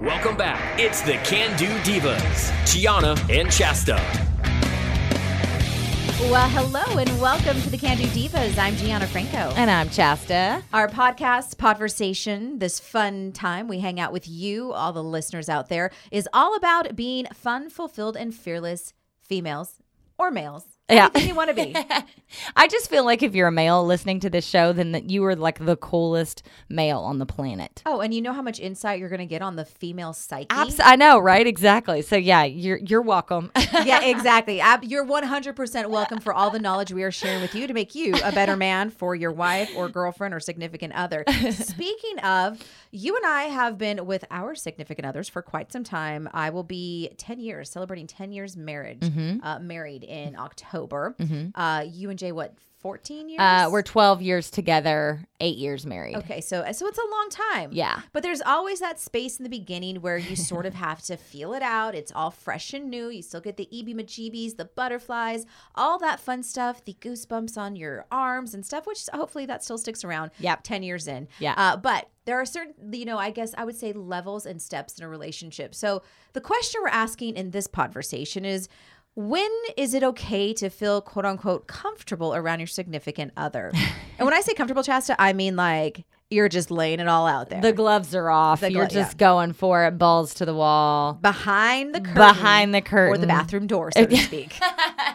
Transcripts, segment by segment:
Welcome back. It's the Can Do Divas, Gianna and Chasta. Well, hello and welcome to the Can Do Divas. I'm Gianna Franco. And I'm Chasta. Our podcast, Podversation, this fun time we hang out with you, all the listeners out there, is all about being fun, fulfilled, and fearless females or males. Yeah. Anything you want to be. I just feel like if you're a male listening to this show, then that you are like the coolest male on the planet. Oh, and you know how much insight you're going to get on the female psyche? Abs- I know, right? Exactly. So yeah, you're you're welcome. yeah, exactly. Ab- you're 100% welcome for all the knowledge we are sharing with you to make you a better man for your wife or girlfriend or significant other. Speaking of, you and I have been with our significant others for quite some time. I will be 10 years, celebrating 10 years marriage, uh, married in October. Uh, you and Jay, what, 14 years? uh, we're 12 years together, eight years married. Okay, so so it's a long time. Yeah. But there's always that space in the beginning where you sort of have to feel it out. It's all fresh and new. You still get the EB majibis, the butterflies, all that fun stuff, the goosebumps on your arms and stuff, which hopefully that still sticks around. Yep. 10 years in. Yeah. Uh, but there are certain, you know, I guess I would say levels and steps in a relationship. So the question we're asking in this podversation is when is it okay to feel quote unquote comfortable around your significant other? and when I say comfortable, Chasta, I mean like you're just laying it all out there. The gloves are off. The you're just yeah. going for it, balls to the wall. behind the curtain. Behind the curtain, Or the bathroom door, so to speak.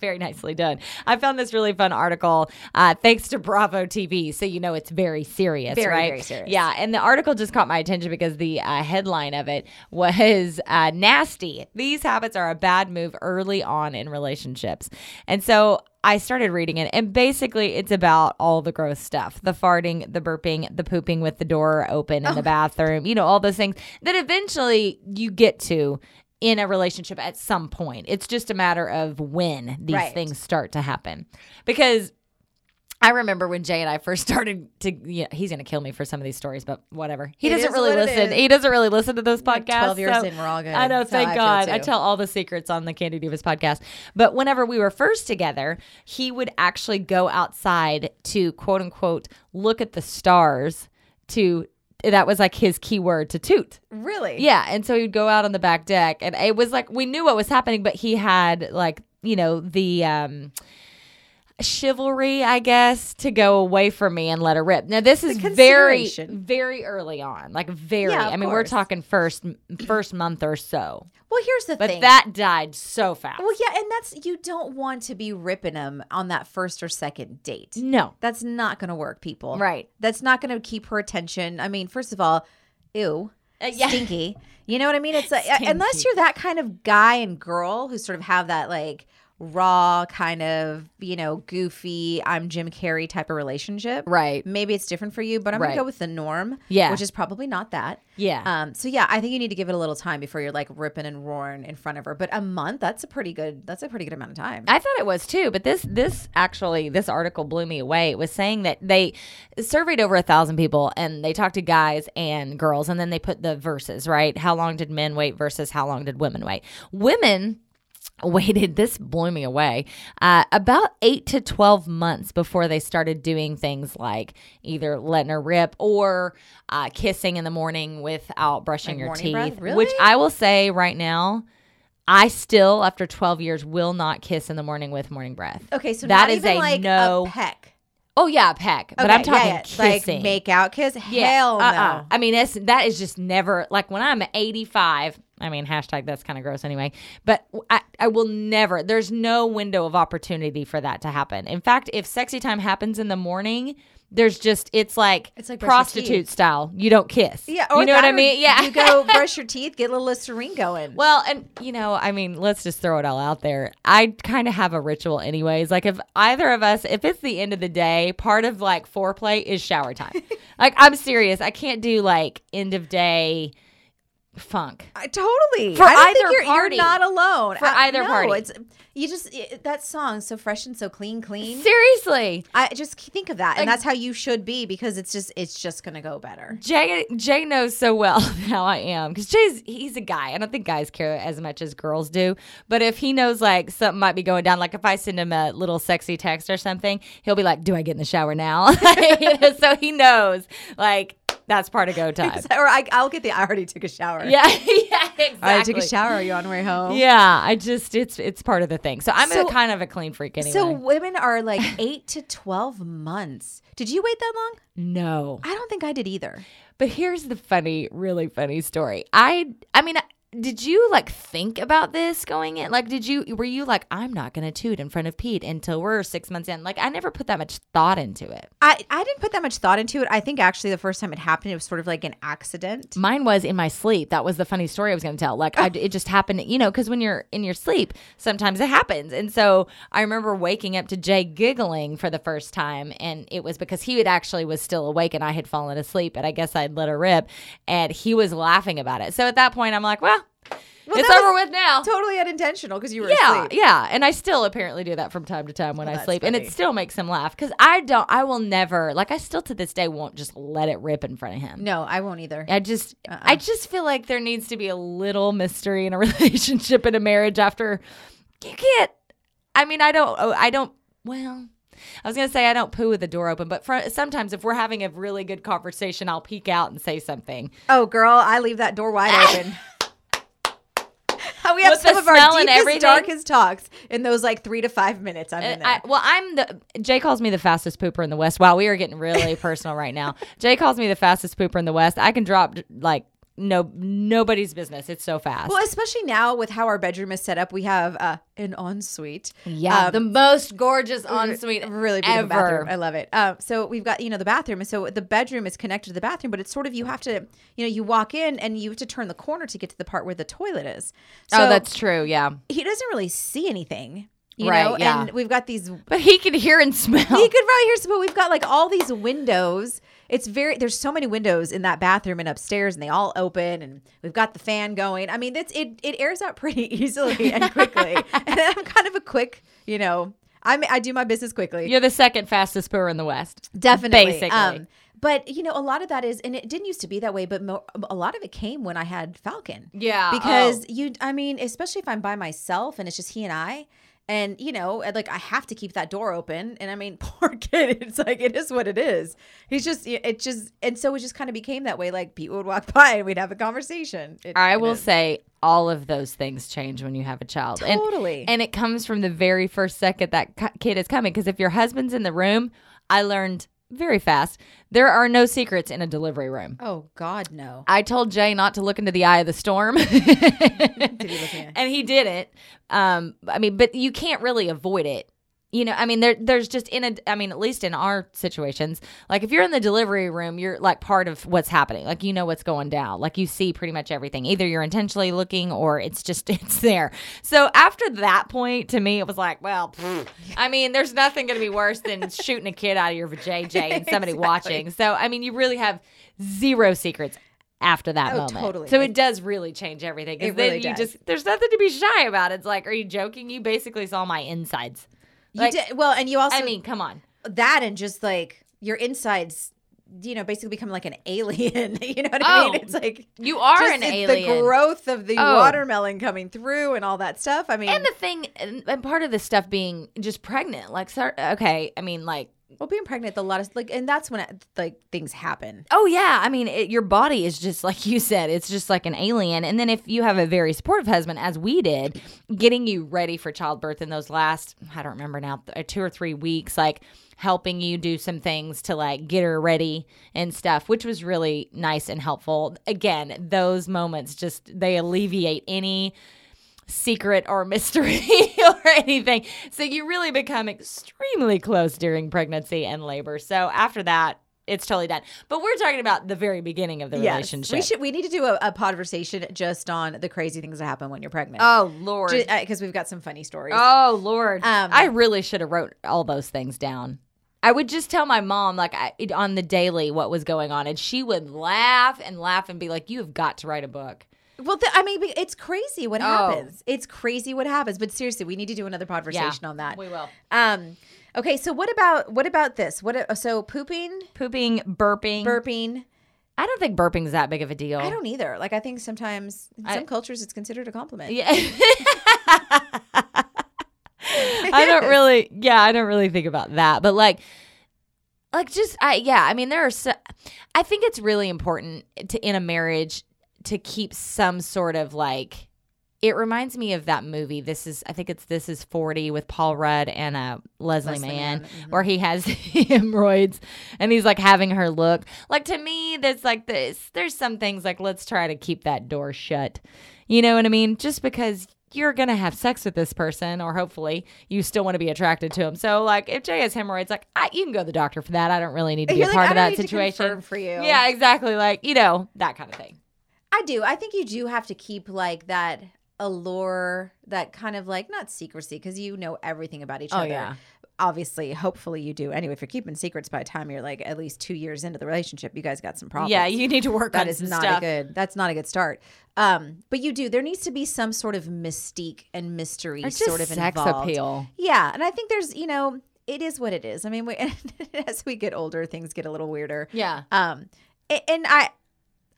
Very nicely done. I found this really fun article uh, thanks to Bravo TV. So, you know, it's very serious, Very, right? very serious. Yeah. And the article just caught my attention because the uh, headline of it was uh, nasty. These habits are a bad move early on in relationships. And so I started reading it, and basically, it's about all the gross stuff the farting, the burping, the pooping with the door open in the bathroom, you know, all those things that eventually you get to in a relationship at some point. It's just a matter of when these Right. things start to happen. Because I remember when Jay and I first started to, you know, he's going to kill me for some of these stories, but whatever. He It doesn't really listen. He doesn't really listen to those podcasts. 12 years so- in, we're all good. I know, That's thank I God. I tell all the secrets on the Can Do Divas podcast. But whenever we were first together, he would actually go outside to quote unquote look at the stars to that was like his keyword to toot. Really? Yeah, and so he'd go out on the back deck, and it was like we knew what was happening, but he had like you know the um chivalry, I guess, to go away from me and let her rip. Now this is very very early on, like very. Yeah, I mean, we're talking first first month or so, Well, here's the but thing. But that died so fast. well, yeah, and that's you don't want to be ripping them on that first or second date. no, That's not going to work, people. Right. That's not going to keep her attention. I mean, first of all, ew. Uh, yeah. Stinky. You know what I mean? It's like, unless you're that kind of guy and girl who sort of have that like raw kind of, you know, goofy, I'm Jim Carrey type of relationship. Right. Maybe it's different for you, but I'm Right. going to go with the norm. Yeah. Which is probably not that. Yeah. Um, so yeah, I think you need to give it a little time before you're like ripping and roaring in front of her. But a month, that's a pretty good that's a pretty good amount of time. I thought it was too, but this this actually this article blew me away. It was saying that they surveyed over a thousand people and they talked to guys and girls, and then they put the verses right. How long did men wait versus how long did women wait? Women waited this blew me away uh, about 8 to 12 months before they started doing things like either letting her rip or uh, kissing in the morning without brushing Like your teeth breath? Really? which i will say right now i still after 12 years will not kiss in the morning with morning breath okay, so that is a like no a peck. oh yeah a peck but i'm talking yeah, yeah. kissing like make out kiss. yeah. Hell no. uh-uh. I mean, it's, that is just never like when I'm 85. I mean, hashtag that's kind of gross anyway. But I, I will never. There's no window of opportunity for that to happen. In fact, if sexy time happens in the morning, there's just it's like It's like prostitute style. You don't kiss. Yeah, you know what I mean. Yeah, you go brush your teeth, get a little Listerine going. Well, and you know, I mean, let's just throw it all out there. I kind of have a ritual, anyways. Like, if either of us, if it's the end of the day, part of like foreplay is shower time. like, I'm serious. I can't do like end of day funk. I, totally. For I either think you're, party. you're not alone. For Uh, either no, party. It's you just it, that song so fresh and so clean, clean. Seriously. I just think of that, and Like- that's how you should be because it's just it's just gonna go better. Jay Jay knows so well how I am because Jay's he's a guy. I don't think guys care as much as girls do. But if he knows like something might be going down, like if I send him a little sexy text or something, he'll be like, "Do I get in the shower now?" So he knows like That's part of go time. or I, I'll get the. I already took a shower. yeah, yeah, exactly. I took a shower. Are you on your way home? Yeah, I just it's it's part of the thing. So I'm So- a kind of a clean freak anyway. So women are like eight to twelve months. Did you wait that long? no, I don't think I did either. but here's the funny, really funny story. I I mean. Did you like think about this going in? Like, did you were you like, I'm not gonna toot in front of Pete until we're six months in? Like, I never put that much thought into it. I, I didn't put that much thought into it. I think actually the first time it happened, it was sort of like an accident. Mine was in my sleep. That was the funny story I was going to tell. Like, I, it just happened, you know, because when you're in your sleep, sometimes it happens. And so I remember waking up to Jay giggling for the first time, and it was because he had actually was still awake and I had fallen asleep, and I guess I'd let her rip, and he was laughing about it. So at that point, I'm like, well, it's over with now. Totally unintentional because you were Yeah, asleep. yeah, and I still apparently do that from time to time when I that's sleep, and it still makes him laugh because I don't. I will never like. I still to this day won't just let it rip in front of him. No, I won't either. I just Uh-uh. I just feel like there needs to be a little mystery in a relationship in a marriage after you can't I mean I don't oh, I don't well I was gonna say I don't poo with the door open, but for, sometimes if we're having a really good conversation, I'll peek out and say something. Oh, girl, I leave that door wide open. We have some of our deepest, darkest talks in those like three to five minutes. I'm uh, in there. I, well, I'm the Jay calls me the fastest pooper in the West. Wow, we are getting really personal right now. Jay calls me the fastest pooper in the West. I can drop like no nobody's business. It's so fast. well, especially now with how our bedroom is set up, we have uh, an ensuite. yeah, Um, the most gorgeous ensuite really beautiful ever. bathroom. I love it. Um, so we've got you know the bathroom, and so the bedroom is connected to the bathroom, but it's sort of you have to you know you walk in and you have to turn the corner to get to the part where the toilet is. So oh, that's true. Yeah. he doesn't really see anything, you Right, know. yeah. And we've got these. But he can hear and smell. He could probably hear but we've got like all these windows. It's very there's so many windows in that bathroom and upstairs, and they all open, and we've got the fan going. I mean, it's it it airs out pretty easily and quickly. and I'm kind of a quick, you know. I'm, I do my business quickly. You're the second fastest pooer in the West. Definitely. Basically. Um, but you know, a lot of that is, and it didn't used to be that way, but mo- a lot of it came when I had Falcon. Yeah, Because oh. you, I mean, especially if I'm by myself and it's just he and I, and you know, like I have to keep that door open. And I mean, poor kid, it's like it is what it is. He's just, it just, and so it just kind of became that way. Like Pete would walk by and we'd have a conversation. It- I will is. say all of those things change when you have a child. Totally. And, it comes from the very first second that kid is coming. Because if your husband's in the room, I learned very fast there are no secrets in a delivery room. Oh God, no. I told Jay not to look into the eye of the storm. Did he look in? and he didn't. Um, I mean, but you can't really avoid it. You know, I mean, there, there's just in a, I mean, at least in our situations, like if you're in the delivery room, you're like part of what's happening. Like you know what's going down. Like you see pretty much everything. Either you're intentionally looking or it's just it's there. So after that point, to me, it was like, well, pfft. I mean, there's nothing going to be worse than shooting a kid out of your JJ and somebody Exactly. watching. So I mean, you really have zero secrets after that Oh, moment. totally. So it does really change everything. It then really you does. just there's nothing to be shy about. It's like, are you joking? You basically saw my insides. You Like, did well, and you also I mean, come on. that and just like your insides you know basically become like an alien you know what i mean Oh, it's like You are an alien. the growth of the Oh. watermelon coming through and all that stuff i mean and the thing, and, part of the stuff being just pregnant. Like, okay, I mean, like, well being pregnant a lot of like and that's when like things happen oh yeah, I mean, it, your body is just like you said, it's just like an alien. And then if you have a very supportive husband, as we did, getting you ready for childbirth in those last, I don't remember now, uh, two or three weeks, like helping you do some things to like get her ready and stuff, which was really nice and helpful. Again, those moments just they alleviate any secret or mystery or anything. So you really become extremely close during pregnancy and labor. So after that, it's totally done. But we're talking about the very beginning of the relationship. we should we need to do a, a conversation just on the crazy things that happen when you're pregnant oh Lord. because we've got some funny stories Oh Lord. Um, I really should have wrote all those things down. I would just tell my mom like I, on the daily what was going on, and she would laugh and laugh and be like, "You have got to write a book." Well th- i mean it's crazy what Oh. happens it's crazy what happens but seriously we need to do another conversation on that We will. um okay so what about what about this what so pooping Pooping, burping. burping I don't think burping's that big of a deal. I don't either. Like I think sometimes in I- some cultures it's considered a compliment. Yeah. I don't really, yeah, I don't really think about that. But like, like just I yeah, I mean there are so I think it's really important to in a marriage to keep some sort of like it reminds me of that movie. This is I think it's This is 40 with Paul Rudd and uh Leslie, Leslie Mann mhm. where he has hemorrhoids and he's like having her look. Like to me there's like this there's some things like let's try to keep that door shut. You know what I mean? Just because you're gonna have sex with this person, or hopefully you still want to be attracted to him. So, like, if Jay has hemorrhoids, like, I, you can go to the doctor for that. I don't really need to be You're a like, part "I of that to situation. for you. Yeah, exactly. Like, you know, that kind of thing. I do. I think you do have to keep like that allure, that kind of like not secrecy because you know everything about each Oh, other. yeah. Obviously, hopefully you do. Anyway, if you're keeping secrets by the time you're like at least two years into the relationship, you guys got some problems. Yeah, you need to work that on is some not stuff. a good. That's not a good start. Um, but you do. There needs to be some sort of mystique and mystery It's sort of sex involved. appeal. Yeah, and I think there's you know it is what it is. I mean, we, as we get older, things get a little weirder. Yeah. Um, and I,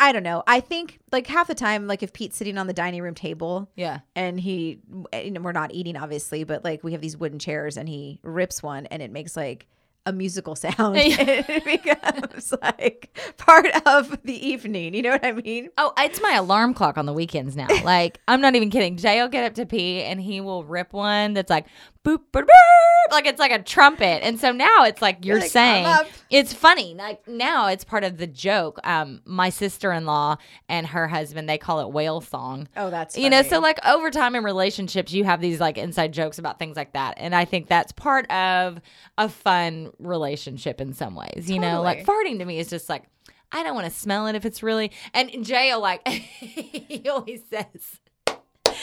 I don't know. I think like half the time, like if Pete's sitting on the dining room table Yeah. and he, eh, and we're not eating obviously, but like we have these wooden chairs and he rips one and it makes like a musical sound. It becomes like part of the evening. You know what I mean? Oh, it's my alarm clock on the weekends now. Like, I'm not even kidding. Jay will get up to pee and he will rip one that's like boop, boop, boop. Like it's like a trumpet. And so now it's like you're like, saying it's funny. Like now it's part of the joke. Um, my sister in law and her husband, they call it whale song. Oh, that's you know, so like over time in relationships, you have these like inside jokes about things like that. And I think that's part of a fun relationship in some ways. You know, like farting to me is just like I don't want to smell it if it's really. And Jay will like, he always says,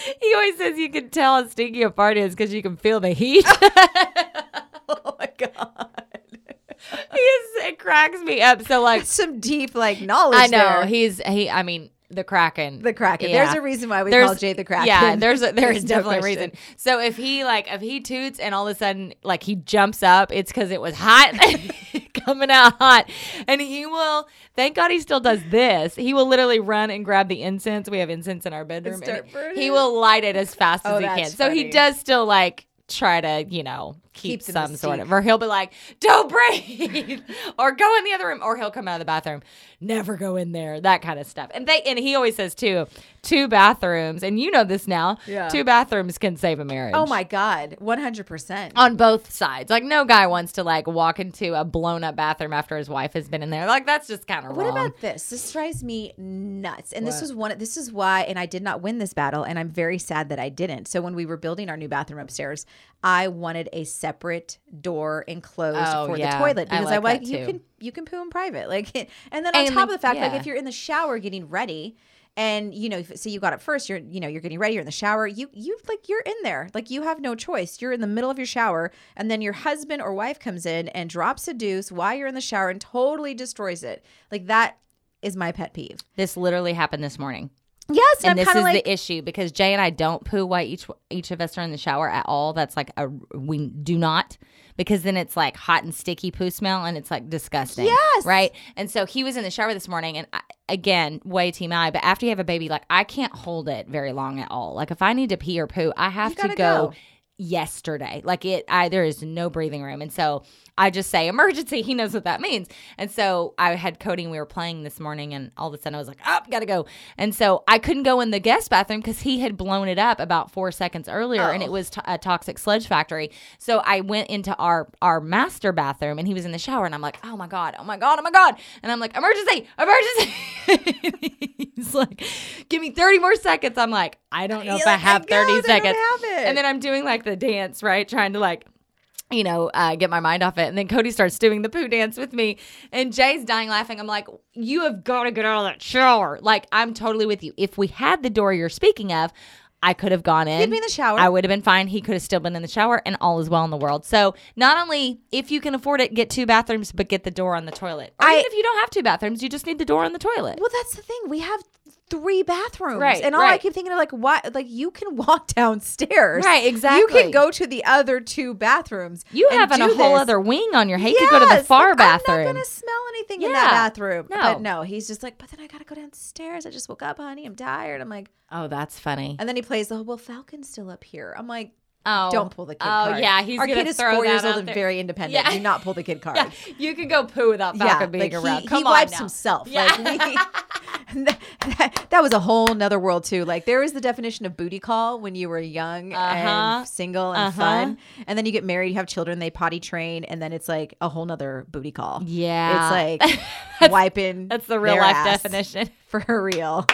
he always says you can tell how stinky a fart is because you can feel the heat. oh my god, he it cracks me up. So like, some deep like knowledge. I know there. he's he. I mean, the Kraken. the Kraken. Yeah. There's a reason why we There's- call Jay the Kraken. Yeah, there's a, there's, no definitely a reason. So if he like if he toots and all of a sudden like he jumps up, it's because it was hot, coming out hot, and he will. Thank God he still does this. He will literally run and grab the incense. We have incense in our bedroom. and start burning he will light it as fast as Oh, he can. that's So he does still like try to you know keep, Keep the some sort of or he'll be like don't breathe or go in the other room or he'll come out of the bathroom never go in there that kind of stuff and they and he always says too two bathrooms and you know this now Yeah. two bathrooms can save a marriage Oh my god, 100. percent on both sides like no guy wants to like walk into a blown up bathroom after his wife has been in there like that's just kind of What wrong about this? This drives me nuts. And this was one. This is why, and I did not win this battle, and I'm very sad that I didn't. So when we were building our new bathroom upstairs, I wanted a separate door enclosed Oh, for yeah. the toilet because I like like that you can you can poo in private, like, and then on And top the- of the fact, like if you're in the shower getting ready. And you know, if- so you got it first. You're, you know, you're getting ready. You're in the shower. You, you like, you're in there. Like you have no choice. You're in the middle of your shower, and then your husband or wife comes in and drops a deuce while you're in the shower and totally destroys it. Like that is my pet peeve. this literally happened this morning Yes, and this is like, the issue because Jay and I don't poo while each each of us are in the shower at all. That's like a we do not because then it's like hot and sticky poo smell and it's like disgusting. Yes. right. And so he was in the shower this morning and I, again way TMI. But after you have a baby, like I can't hold it very long at all. Like if I need to pee or poo, I have to go. go. Yesterday, like it, I there is no breathing room, and so I just say emergency. He knows what that means, and so I had Cody and we were playing this morning, and all of a sudden I was like, "Up, gotta go," and so I couldn't go in the guest bathroom because he had blown it up about four seconds earlier, and Oh. it was t- a toxic sludge factory. So I went into our our master bathroom, and he was in the shower, and I'm like, "Oh my god, oh my god, oh my god," and I'm like, "Emergency, emergency!" He's like, "Give me 30 more seconds." I'm like, "I don't know if You're I like, have "I 30 seconds," it. and then I'm doing like the dance, right, trying to like you know, uh, get my mind off it. And then Cody starts doing the poo dance with me. And Jay's dying laughing. I'm like, you have got to get out of that shower. Like, I'm totally with you. If we had the door you're speaking of, I could have gone in. He'd be in the shower. I would have been fine. He could have still been in the shower, and all is well in the world. So, not only if you can afford it, get two bathrooms, but get the door on the toilet. Or I- even if you don't have two bathrooms, you just need the door on the toilet. well, that's the thing. We have three bathrooms, Right, and all I keep thinking of like, what Like you can walk downstairs, Right, exactly. You can go to the other two bathrooms. You have a whole this. other wing on your head. You could go to the far like, bathroom. I'm not gonna smell anything in that bathroom. No. But no, he's just like, but then I gotta go downstairs. I just woke up, honey. I'm tired. I'm like, oh, that's funny. and then he plays the whole, well, Falcon's still up here. I'm like, Oh, Don't pull the kid oh, card. Oh yeah, he's Our kid is four years old and there. very independent. Yeah. Do not pull the kid card. Yeah, you can go poo without Falcon being like around. He, Come he on wipes now. himself. Yeah. Like we, that, that was a whole nother world too. Like there is the definition of booty call when you were young Uh-huh. and single and Uh-huh. fun, and then you get married, you have children, they potty train, and then it's like a whole nother booty call. Yeah. it's like wiping. That's the real life definition. for real.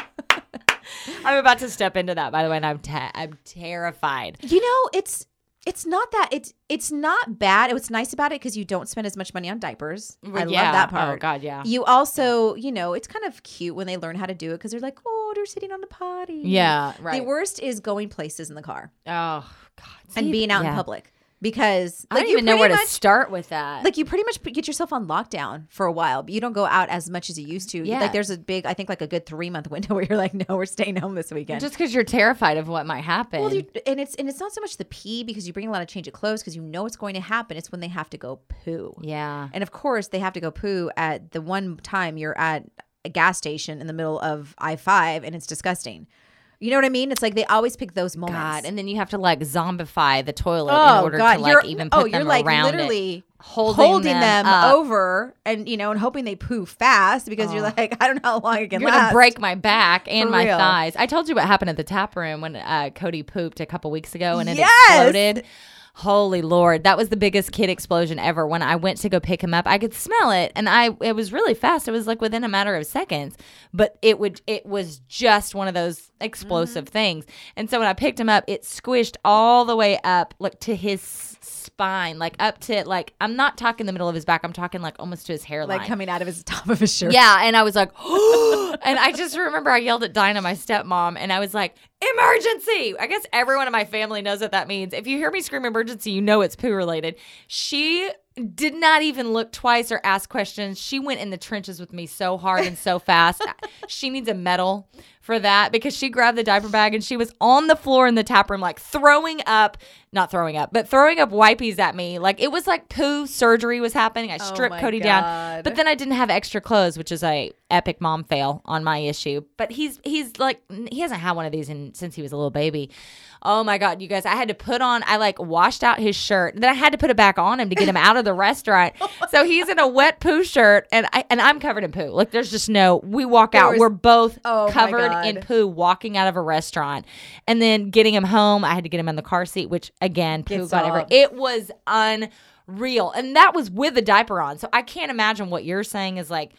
I'm about to step into that, by the way, and I'm te- I'm terrified. You know, it's it's not that it's it's not bad. What's nice about it because you don't spend as much money on diapers. I Yeah. love that oh, part. Oh. God, yeah. You also, you know, it's kind of cute when they learn how to do it because they're like, oh, they're sitting on the potty. Yeah, right. The worst is going places in the car Oh God, and See, being out in public because I don't even know where pretty to start with that. Like you pretty much get yourself on lockdown for a while, but you don't go out as much as you used to. Yeah. Like there's a big, I think like a good three month window where you're like, no, we're staying home this weekend. just because you're terrified of what might happen. Well, and it's and it's not so much the pee because you bring a lot of change of clothes because you know what's going to happen. It's when they have to go poo. yeah. And of course, they have to go poo at the one time you're at a gas station in the middle of I five, and it's disgusting. You know what I mean? It's like they always pick those moments. God, and then you have to like zombify the toilet in oh order God, to like you're even put oh, them you're like around it. literally holding them, them over, and you know, and hoping they poo fast because you're Oh. like, I don't know how long it can You're last. gonna break my back and For my real. thighs. I told you what happened at the tap room when uh, Cody pooped a couple weeks ago and it Yes! exploded. Holy Lord, that was the biggest kid explosion ever. When I went to go pick him up, I could smell it, and I it was really fast. It was like within a matter of seconds, but it would it was just one of those explosive mm-hmm. things. And so when I picked him up, it squished all the way up, like to his spine, like up to like I'm not talking the middle of his back. I'm talking like almost to his hairline. like coming out of his top of his shirt. Yeah, and I was like, and I just remember I yelled at Dinah, my stepmom, and I was like, emergency. I guess everyone in my family knows what that means. If you hear me scream emergency, you know it's poo related. She did not even look twice or ask questions. She went in the trenches with me so hard and so fast. she needs a medal for that because she grabbed the diaper bag and she was on the floor in the tap room, like throwing up, not throwing up, but throwing up wipies at me. Like it was like poo surgery was happening. I oh stripped Oh Cody down, but then I didn't have extra clothes, which is a epic mom fail on my issue. But he's he's like he hasn't had one of these in since he was a little baby. Oh my god, you guys! I had to put on. I like washed out his shirt, then I had to put it back on him to get him out of the restaurant. Oh so he's in a wet poo shirt, and I and I'm covered in poo. Like there's just no. We walk out, was- we're both Oh my covered in poo, walking out of a restaurant, and then getting him home. I had to get him in the car seat, which again, poo Gets got everywhere. It was unreal, and that was with a diaper on. So I can't imagine what you're saying is like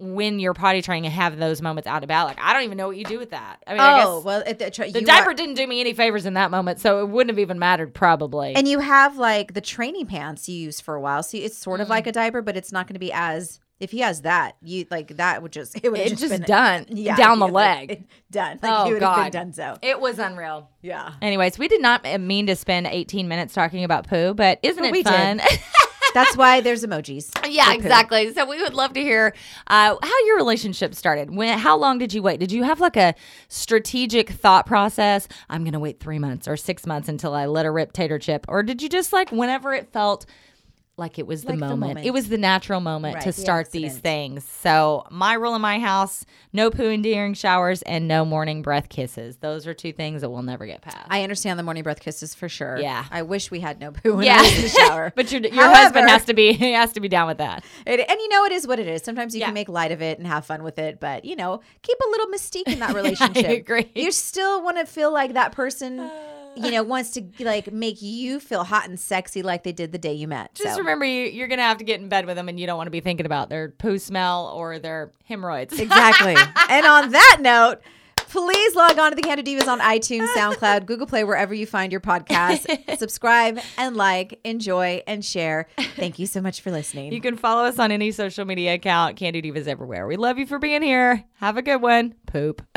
when you're potty training and have those moments out about. Like I don't even know what you do with that. I mean, I Oh guess well, it, the, tra- the diaper are- didn't do me any favors in that moment, so it wouldn't have even mattered probably. and you have like the training pants you use for a while, so it's sort Mm. of like a diaper, but it's not going to be as. If he has that, you like that would just it would just, just been done yeah, down the like, leg. done. Like Oh, he would been God. done so. it was unreal. Yeah, Anyways, we did not mean to spend 18 minutes talking about poo, but isn't But it fun? that's why there's emojis. Yeah, exactly. So we would love to hear uh, how your relationship started. When, how long did you wait? Did you have like a strategic thought process? I'm gonna wait three months or six months until I let her rip tater chip, or did you just like whenever it felt like it was the, Like the moment. moment. It was the natural moment Right, to the start these things. So my rule in my house: no pooing during showers and no morning breath kisses. Those are two things that we'll never get past. I understand the morning breath kisses for sure. Yeah. I wish we had no poo when yeah, I was in the shower. but your your husband has to be he has to be down with that. It, and you know it is what it is. Sometimes you Yeah. can make light of it and have fun with it, but you know, keep a little mystique in that relationship. You still want to feel like that person, you know, wants to like make you feel hot and sexy like they did the day you met. Just So- remember, you, you're going to have to get in bed with them, and you don't want to be thinking about their poo smell or their hemorrhoids. exactly. and on that note, please log on to the Can Do Divas on iTunes, SoundCloud, Google Play, wherever you find your podcast. Subscribe and like, enjoy, and share. Thank you so much for listening. You can follow us on any social media account. Can Do Divas everywhere. We love you for being here. Have a good one. Poop.